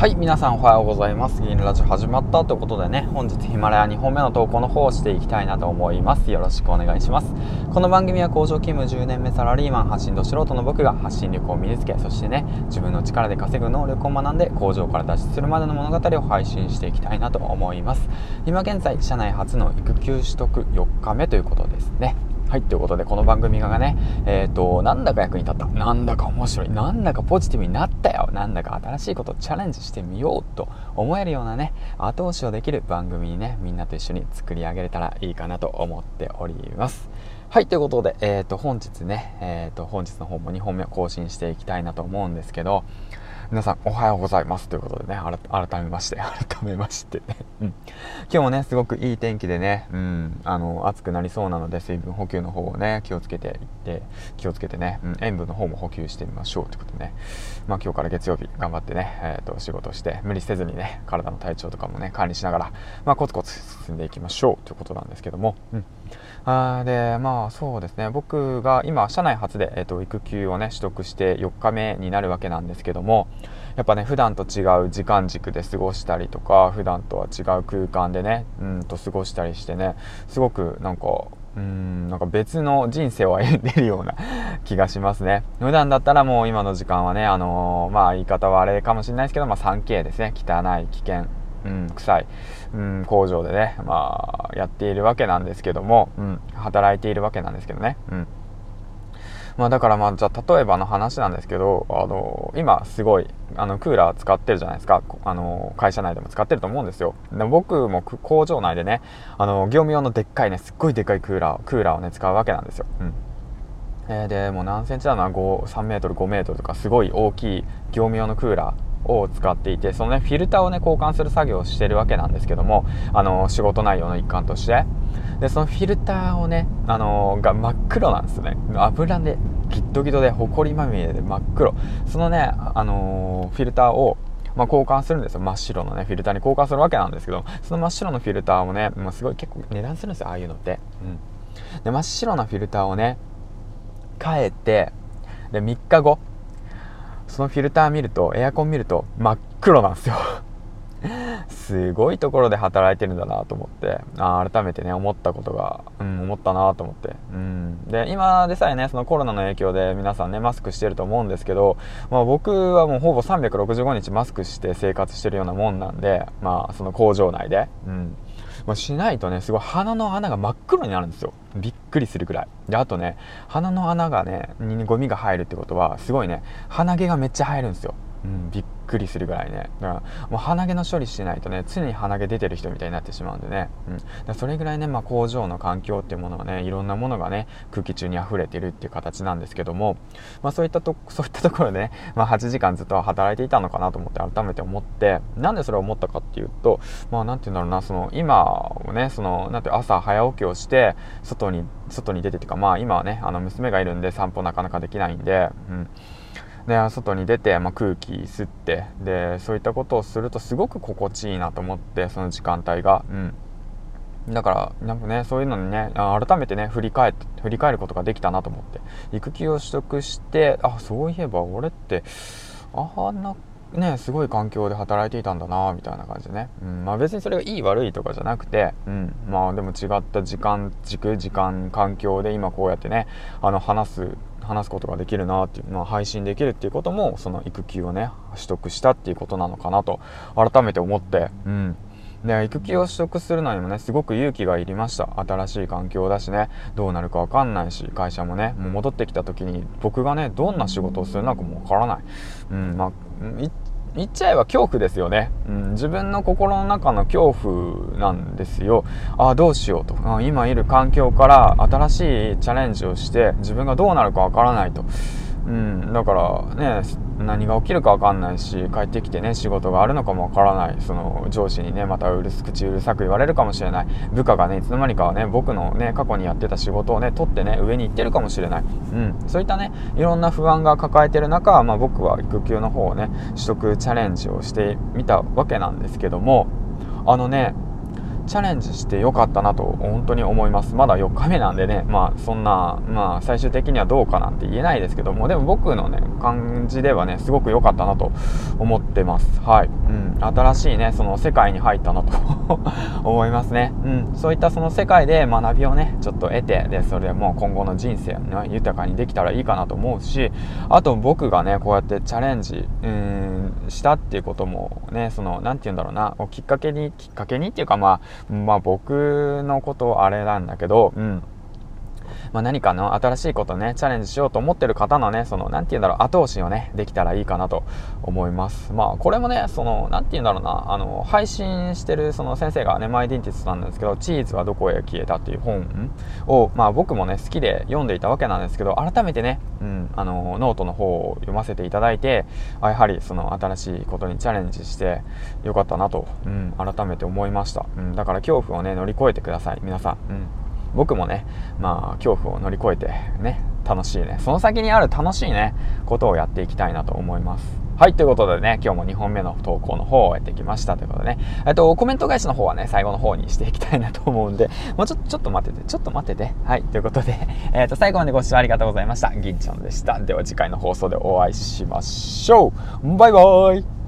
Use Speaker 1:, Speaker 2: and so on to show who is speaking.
Speaker 1: はい皆さんおはようございます。ギンラジオ始まったということでね本日ヒマラヤ2本目の投稿の方をしていきたいなと思います。よろしくお願いします。この番組は工場勤務10年目サラリーマン発信と素人の僕が発信力を身につけそしてね自分の力で稼ぐ能力を学んで工場から脱出するまでの物語を配信していきたいなと思います。今現在社内初の育休取得4日目ということですね。はい、ということで、この番組がね、えっ、ー、と、なんだか役に立った。なんだか面白い。なんだかポジティブになったよ。なんだか新しいことチャレンジしてみようと思えるようなね、後押しをできる番組にね、みんなと一緒に作り上げれたらいいかなと思っております。はい、ということで、えっ、ー、と、本日ね、えっ、ー、と、本日の方も2本目を更新していきたいなと思うんですけど、皆さんおはようございますということでね、改めまして、改めまして。ね、うん。今日もね、すごくいい天気でね、うん、あの、暑くなりそうなので、水分補給の方をね、気をつけていって、気をつけてね、うん、塩分の方も補給してみましょうということでね、まあ今日から月曜日頑張ってね、えっ、ー、と、仕事して、無理せずにね、体の体調とかもね、管理しながら、まあコツコツ進んでいきましょうということなんですけども、うん。あで、まあそうですね、僕が今、社内初で、えっ、ー、と、育休をね、取得して4日目になるわけなんですけども、やっぱね普段と違う時間軸で過ごしたりとか普段とは違う空間でねうんと過ごしたりしてねすごくなんかうんなんか別の人生を歩んでるような 気がしますね。普段だったらもう今の時間はねあのー、まあ言い方はあれかもしれないですけど、まあ、3K ですね。汚い危険うん、臭い、うん、工場でね、まあ、やっているわけなんですけども、うん、働いているわけなんですけどね、うん、まあ、だからまあじゃあ例えばの話なんですけどあの今すごいあのクーラー使ってるじゃないですか。あの会社内でも使ってると思うんですよ。で僕も工場内でねあの業務用のでっかいねすっごいでっかいクーラークーラーをね使うわけなんですよ、うん。えー、でもう何センチだな。3メートル5メートルとかすごい大きい業務用のクーラーを使っていてそのねフィルターをね交換する作業をしてるわけなんですけどもあの仕事内容の一環として。でそのフィルターをねあのが真っ黒なんですね。油でギットギトでホコリまみれで真っ黒。そのねあのフィルターをまあ、交換するんですよ。真っ白のねフィルターに交換するわけなんですけどその真っ白のフィルターをね、まあ、すごい結構値段するんですよああいうのって、うん、で真っ白なフィルターをね変えてで3日後そのフィルター見るとエアコン見ると真っ黒なんですよ。すごいところで働いてるんだなと思ってあ改めてね思ったことが、うん、思ったなと思って、うん、で今でさえねそのコロナの影響で皆さんねマスクしてると思うんですけど、まあ、僕はもうほぼ365日マスクして生活してるようなもんなんでまあその工場内で、うん。まあ、しないとねすごい鼻の穴が真っ黒になるんですよ。びっくりするくらい。であとね鼻の穴がねにゴミが入るってことはすごいね鼻毛がめっちゃ入るんですよ。うん、びっくりするぐらいね。だからもう鼻毛の処理しないとね常に鼻毛出てる人みたいになってしまうんでね、うん、それぐらいね、まあ、工場の環境っていうものはねいろんなものがね空気中に溢れてるっていう形なんですけども、まあ、そういったと そういったところでね、まあ、8時間ずっと働いていたのかなと思って改めて思ってなんでそれを思ったかっていうとまあ何て言うんだろうなその今をねそのなんて朝早起きをして外に外に出てっていうかまあ今はねあの娘がいるんで散歩なかなかできないんで、うん。で外に出て、まあ、空気吸ってでそういったことをするとすごく心地いいなと思ってその時間帯が。うんだから、なんかね、そういうのにね、改めてね、振り返って、振り返ることができたなと思って、育休を取得して、あ、そういえば俺って、あんな、ね、すごい環境で働いていたんだな、みたいな感じでね。うん、まあ別にそれがいい悪いとかじゃなくて、うん、まあでも違った時間軸、時間、環境で今こうやってね、あの、話す話すことができるなっていう、まあ、配信できるっていうこともその育休をね取得したっていうことなのかなと改めて思って、うん、で育休を取得するのにもねすごく勇気がいりました。新しい環境だしねどうなるか分かんないし会社もねもう戻ってきた時に僕がねどんな仕事をするのかも分からない、うんまあ、言っちゃえば恐怖ですよね、うん、自分の心の中の恐怖なんですよ。ああどうしようと。あ今いる環境から新しいチャレンジをして自分がどうなるかわからないと。うん、だからね何が起きるか分かんないし帰ってきてね仕事があるのかも分からない。その上司にねまたうるす口うるさく言われるかもしれない。部下がねいつの間にかはね僕のね過去にやってた仕事をね取ってね上に行ってるかもしれない、うん、そういったねいろんな不安が抱えてる中、まあ、僕は育休の方をね取得チャレンジをしてみたわけなんですけどもあのねチャレンジしてよかったなと本当に思います。まだ4日目なんでねまあそんなまあ最終的にはどうかなんて言えないですけどもでも僕のね感じではねすごく良かったなと思ってます。はい、うん、新しいねその世界に入ったなと 思いますね、うん、そういったその世界で学びをねちょっと得てでそれでもう今後の人生をね豊かにできたらいいかなと思うしあと僕がねこうやってチャレンジうんしたっていうこともねその何て言うんだろうなきっかけにきっかけにっていうかまあまあ僕のことあれなんだけどうん。まあ、何かの新しいことね、チャレンジしようと思ってる方のね、その、なんて言うんだろう、後押しをね、できたらいいかなと思います。まあ、これもね、その、なんて言うんだろうな、あの、配信してるその先生がね、 my dentist なんですけど、チーズはどこへ消えたっていう本を、まあ僕もね、好きで読んでいたわけなんですけど、改めてね、うん、あの、ノートの方を読ませていただいて、やはりその新しいことにチャレンジしてよかったなと、うん、改めて思いました。うん、だから恐怖をね、乗り越えてください、皆さん。うん僕もね、まあ、恐怖を乗り越えてね、楽しいね、その先にある楽しいね、ことをやっていきたいなと思います。はい、ということでね、今日も2本目の投稿の方をやってきましたということでね、えっと、コメント返しの方はね、最後の方にしていきたいなと思うんで、もうちょっと、ちょっと待ってて、ちょっと待ってて。はい、ということで、えっと、最後までご視聴ありがとうございました。銀ちゃんでした。では次回の放送でお会いしましょう。バイバーイ